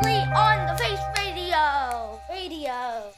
Exclusively on the Face Radio. Radio.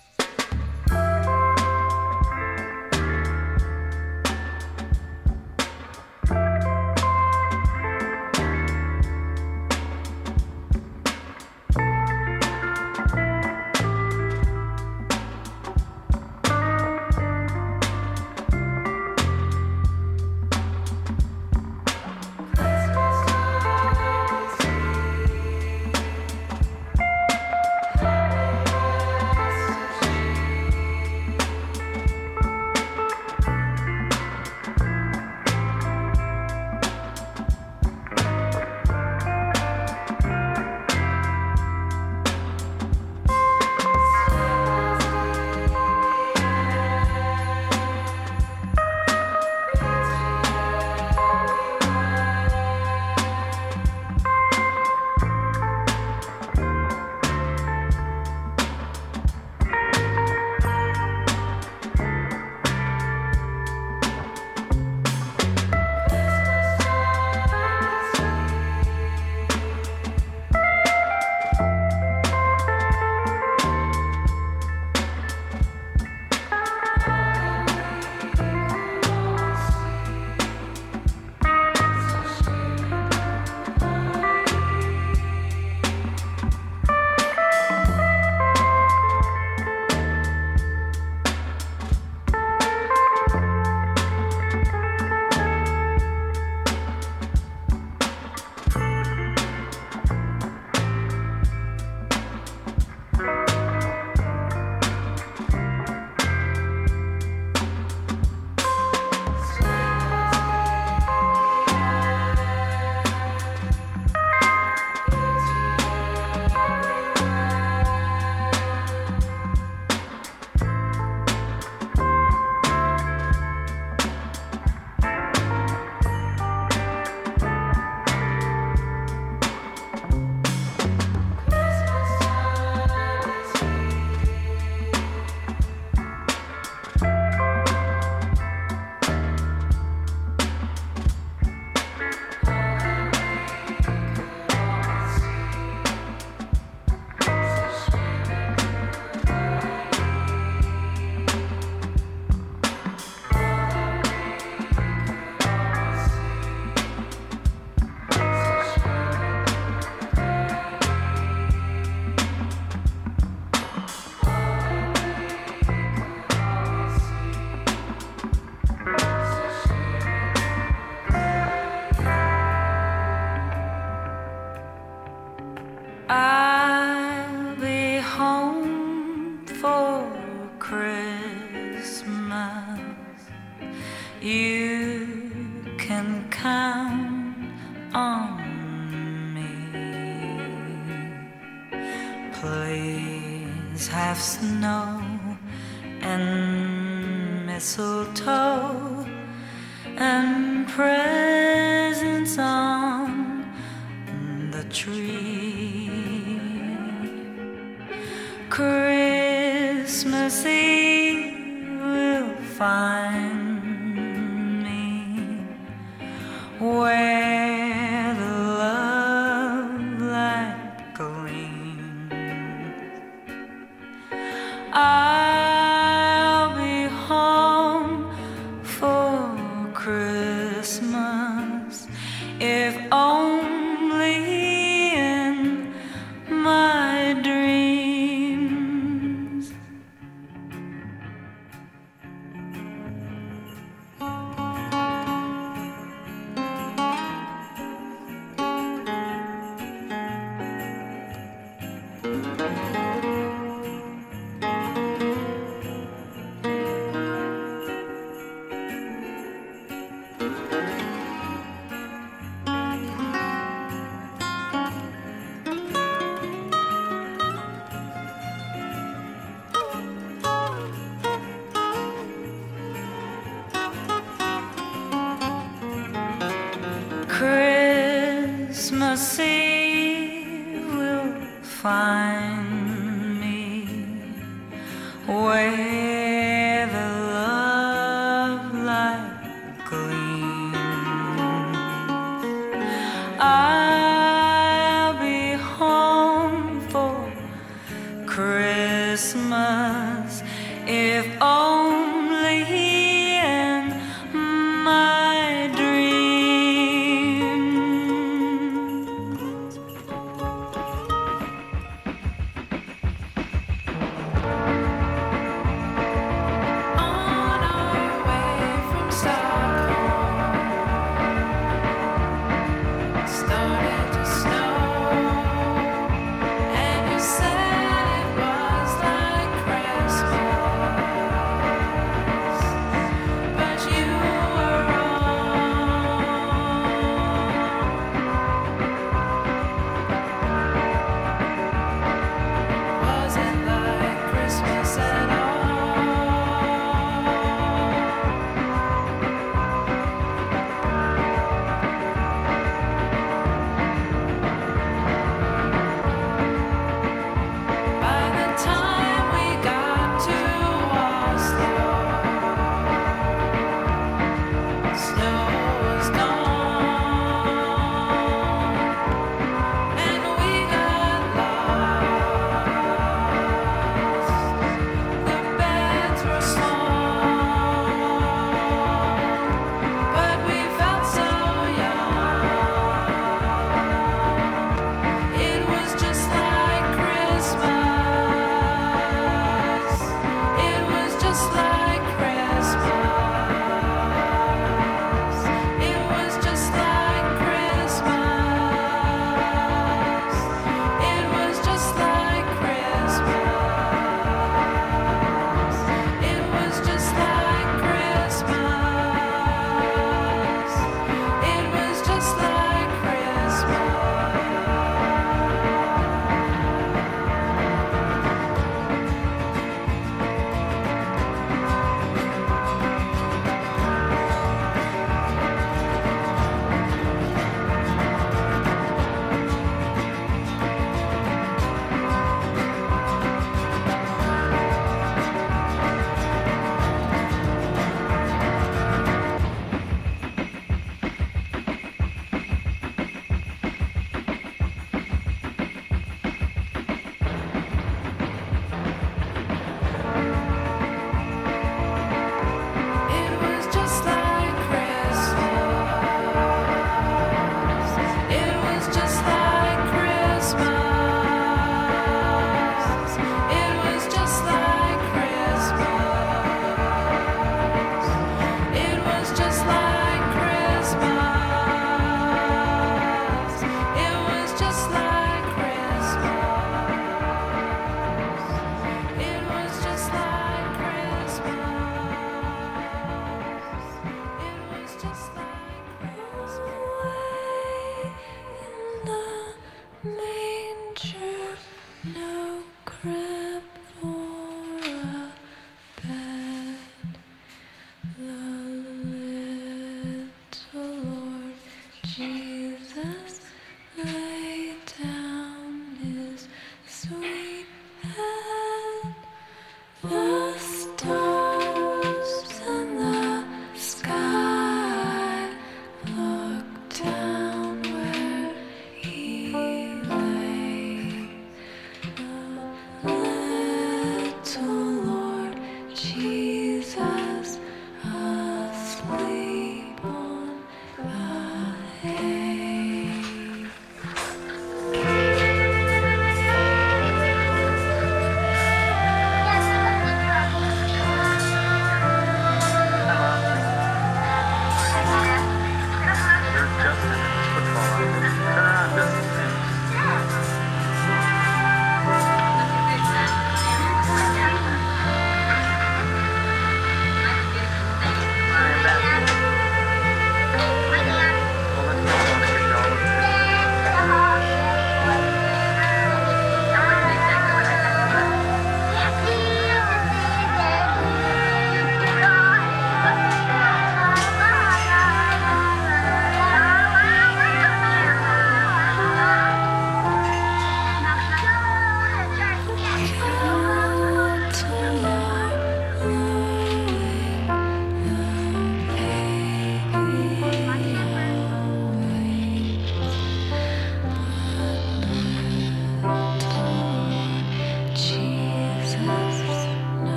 Christmas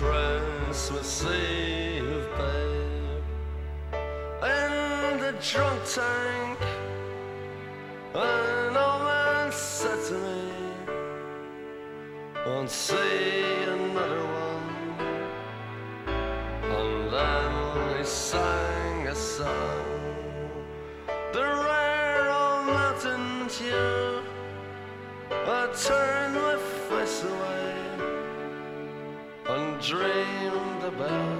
Christmas Eve, babe. In the drunk tank, an old man said to me, Won't see another one. And then he sang a song, the rare old mountain tune, A turn dreamed about.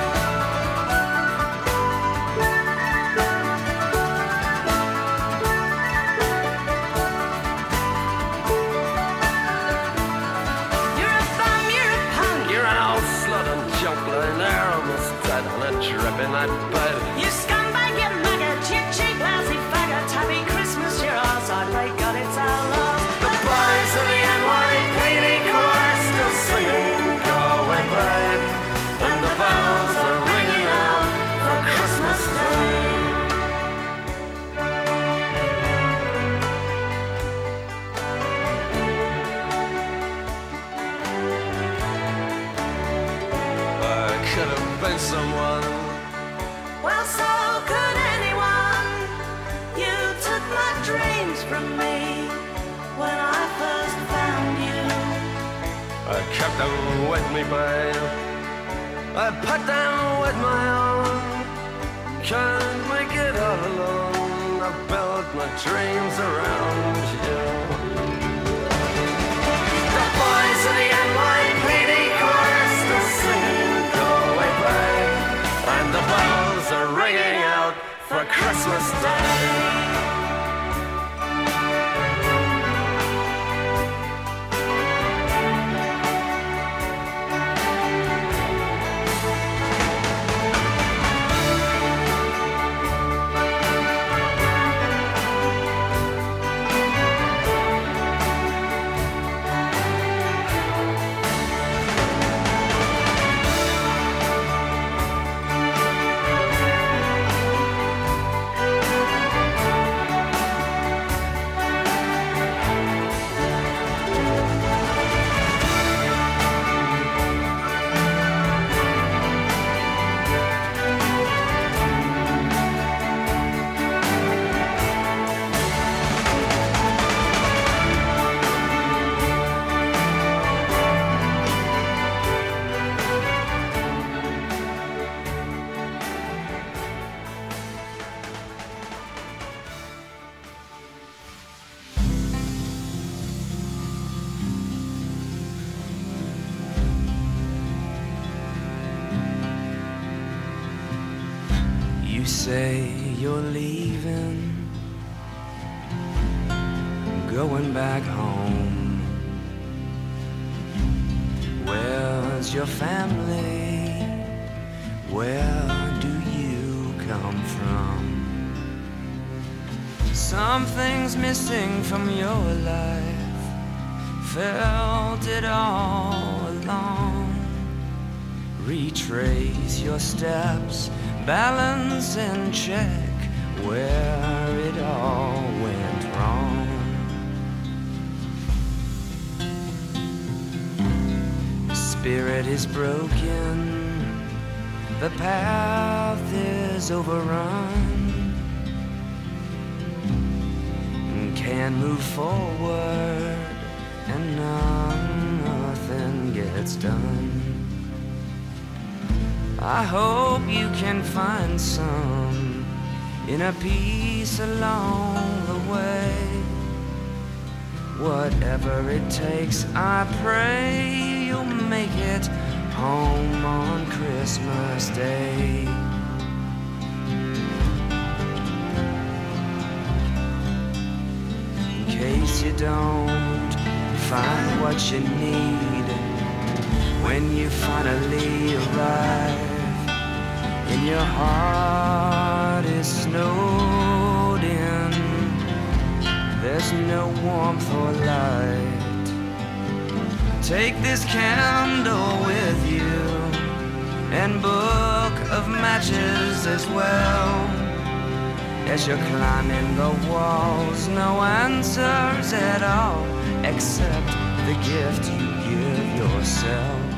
Me, babe. I put them with my own. Can't make it all alone. I built my dreams around you. Is broken, the path is overrun. And can't move forward, and nothing gets done. I hope you can find some inner peace along the way. Whatever it takes, I pray you'll make it home on Christmas Day. In case you don't find what you need when you finally arrive and your heart is snowed in there's no warmth or light take this candle with you and book of matches as well. As you're climbing the walls no answers at all except the gift you give yourself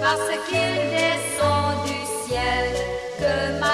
parce qu'il descend du ciel, que maman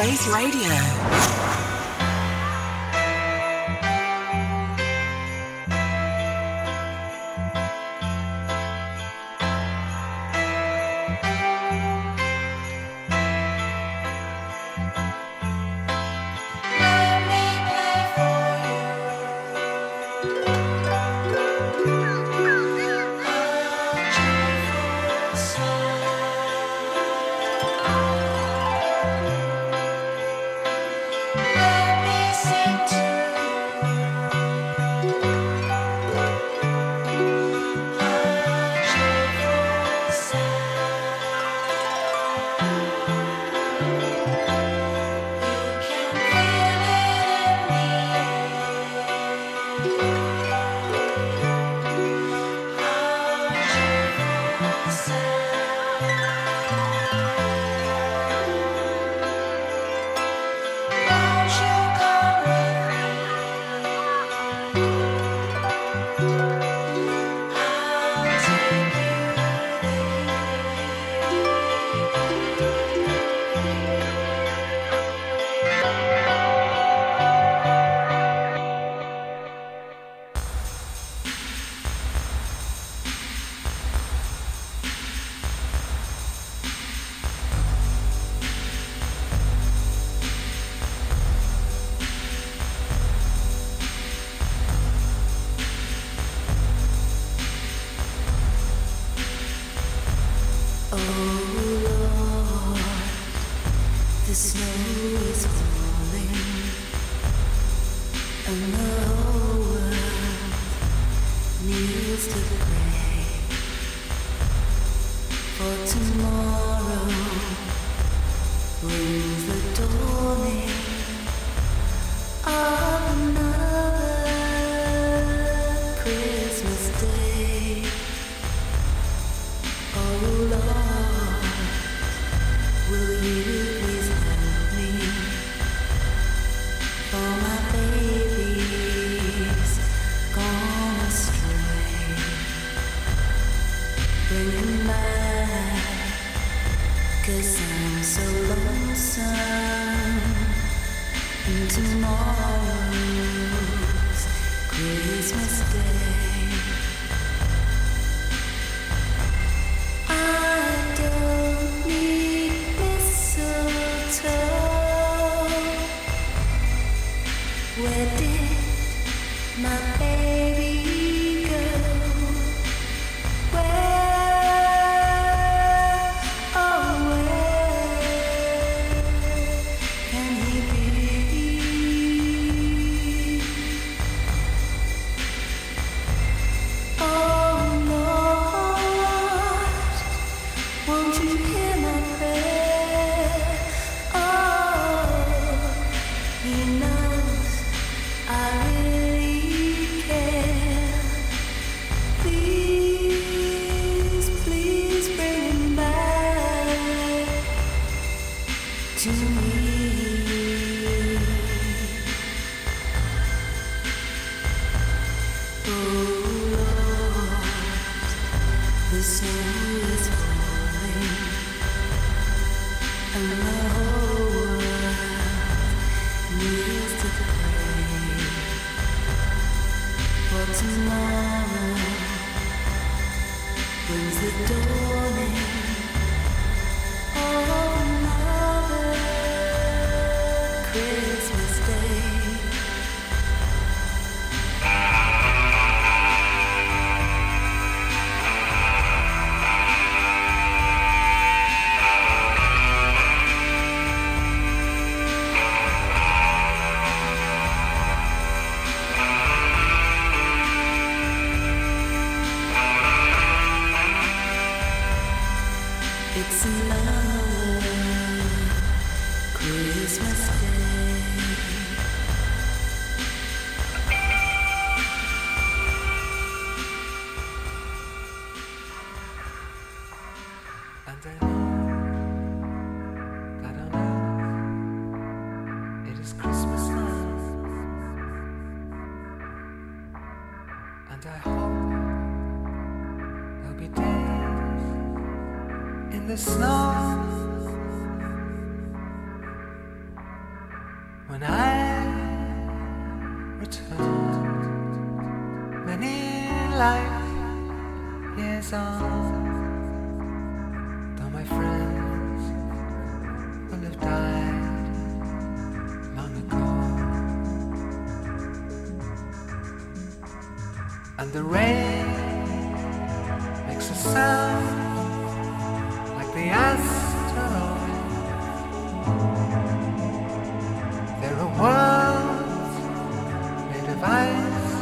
Face Radio. And I hope there'll be days in the snow when I return many life years on. And the rain makes a sound like the asteroid. There are worlds made of ice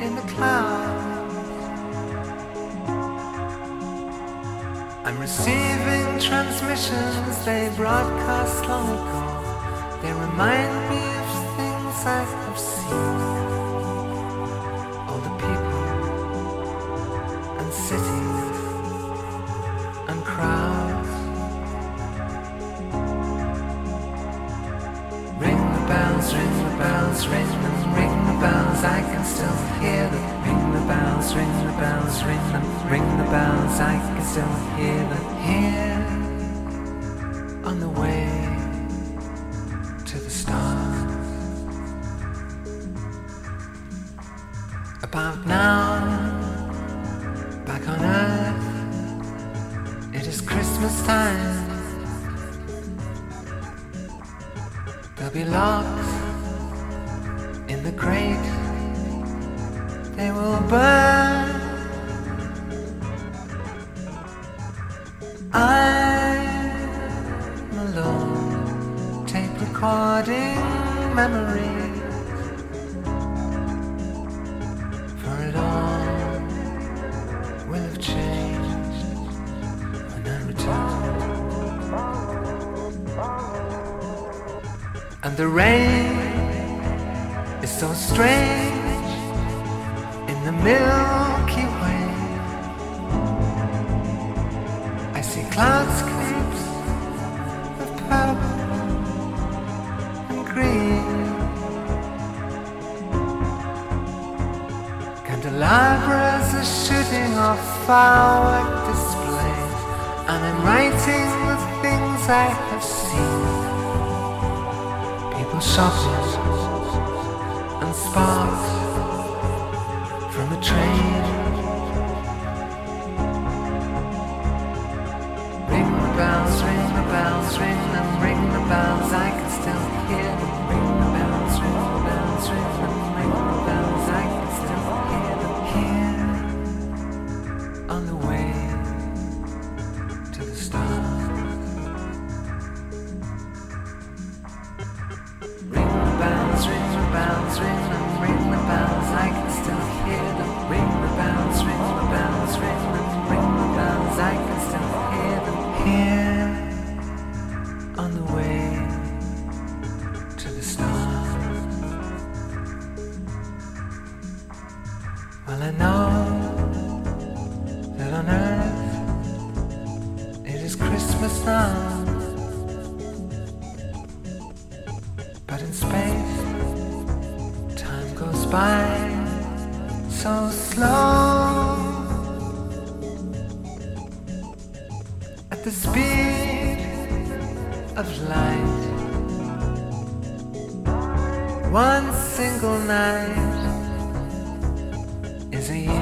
in the clouds. I'm receiving transmissions they broadcast long ago. They remind me of things I've myself. flooding memories. For it all will have changed when I return. And the rain is so strange in the mill. Libraries are shooting off firework displays, and I'm writing the things I have seen. People shouting and sparks from a train. Ring the bells, ring the bells, ring them, ring the bells. I of light. One single night is a year.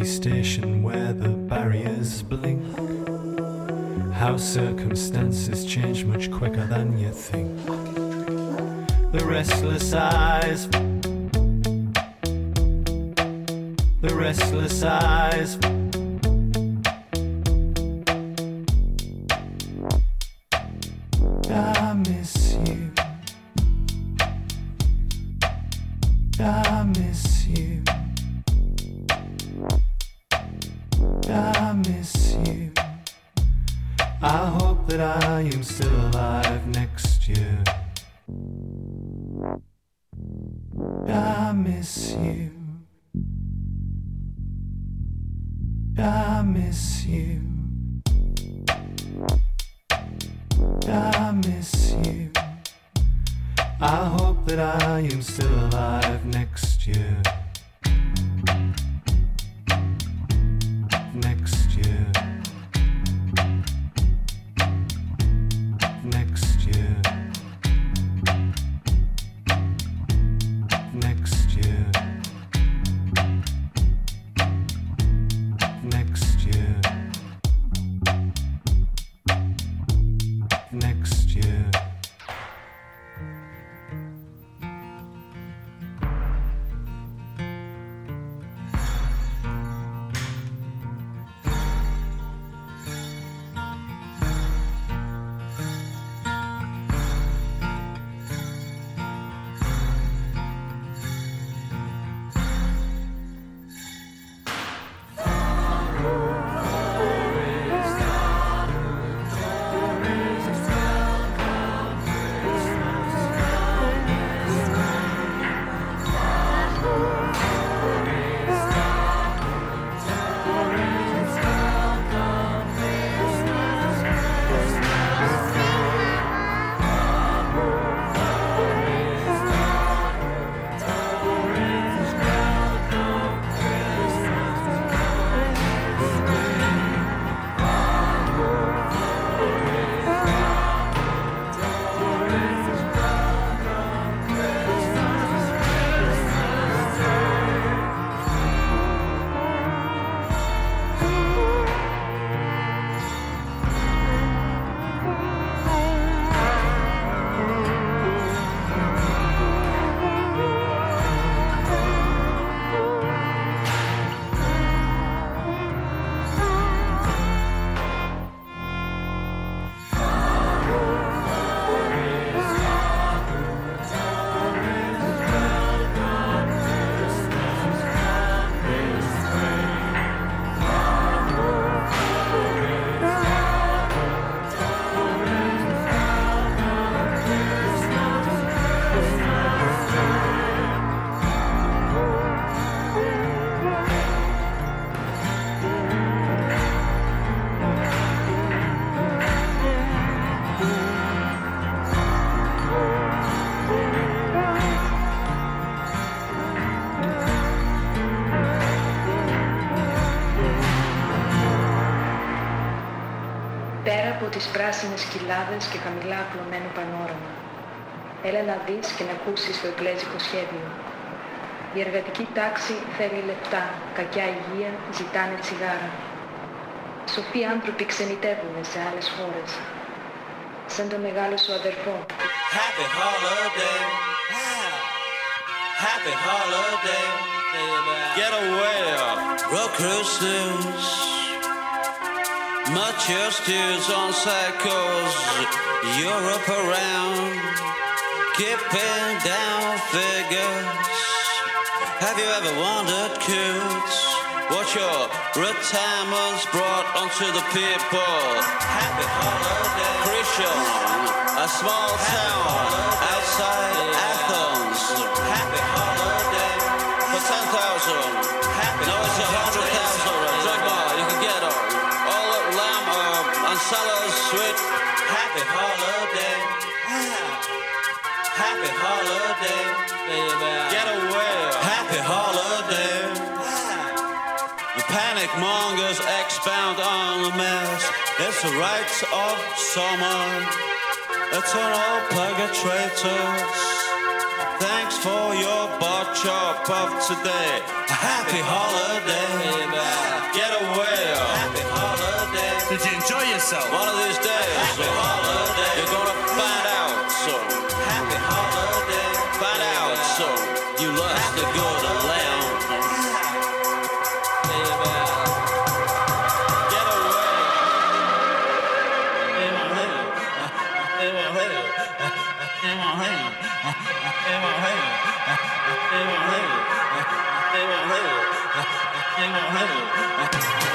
empty station where the barriers blink. How circumstances change much quicker than you think. The restless eyes. The restless eyes. Τις πράσινες κοιλάδες και χαμηλά απλωμένο πανόραμα. Έλα να δεις και να ακούσεις το εκκλέζικο σχέδιο. Η εργατική τάξη θέλει λεπτά, κακιά υγεία, ζητάνε τσιγάρα. Σοφοί άνθρωποι ξενιτεύουν σε άλλες χώρες. Σαν το μεγάλο σου αδερφό. Happy holiday. Happy holiday. Get away. Road cruises. Steers on cycles. Europe around. Keeping down figures. Have you ever wondered, kids, what your retirement's brought onto the people? Happy holiday. Christian, a small town outside Athens. Happy holiday. For 10,000. Happy No, it's a 100,000. Sellers. Happy holiday. Ah. Happy holiday. baby. Get away. Happy holiday. Ah. The panic mongers expound on the mess. It's the rights of summer. Eternal purgatrators. Thanks for your botch up of today. A happy holiday. Get away. Happy holiday. Did you enjoy yourself? One of these days. Holiday. You're gonna find out. So happy holiday. Find out. So you lost the good lamb. Get away.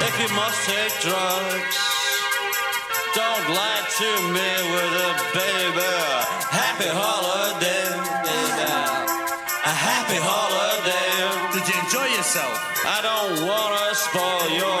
If you must take drugs, lie to me with a baby. Happy holiday, baby. A happy holiday. Did you enjoy yourself? I don't wanna spoil your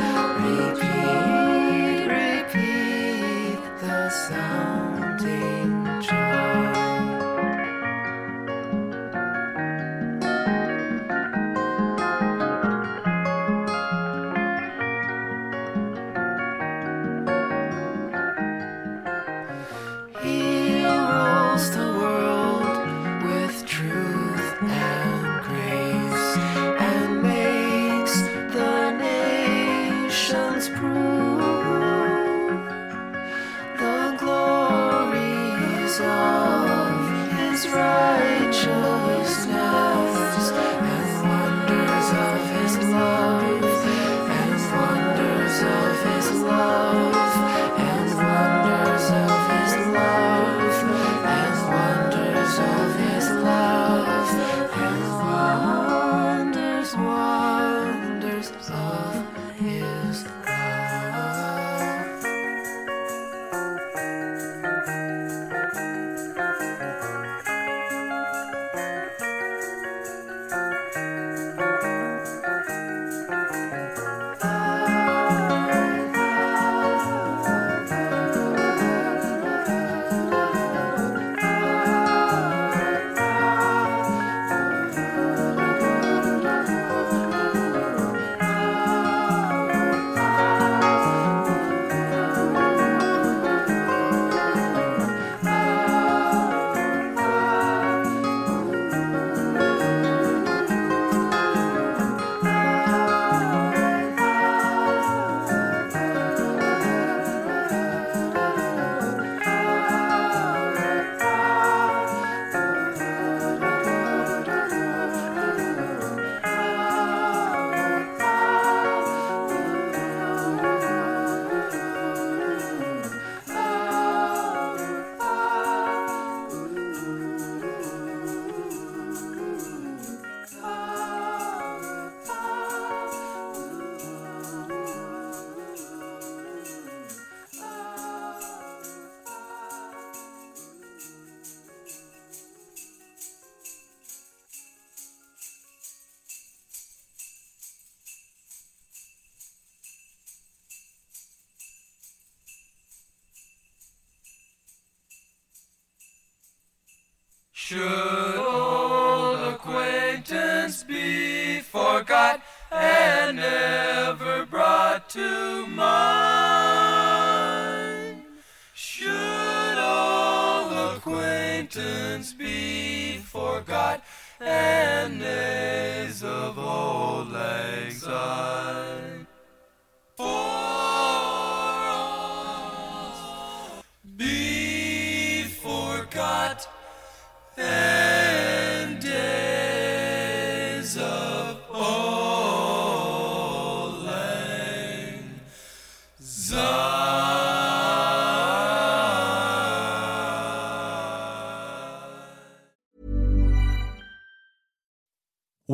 Joys.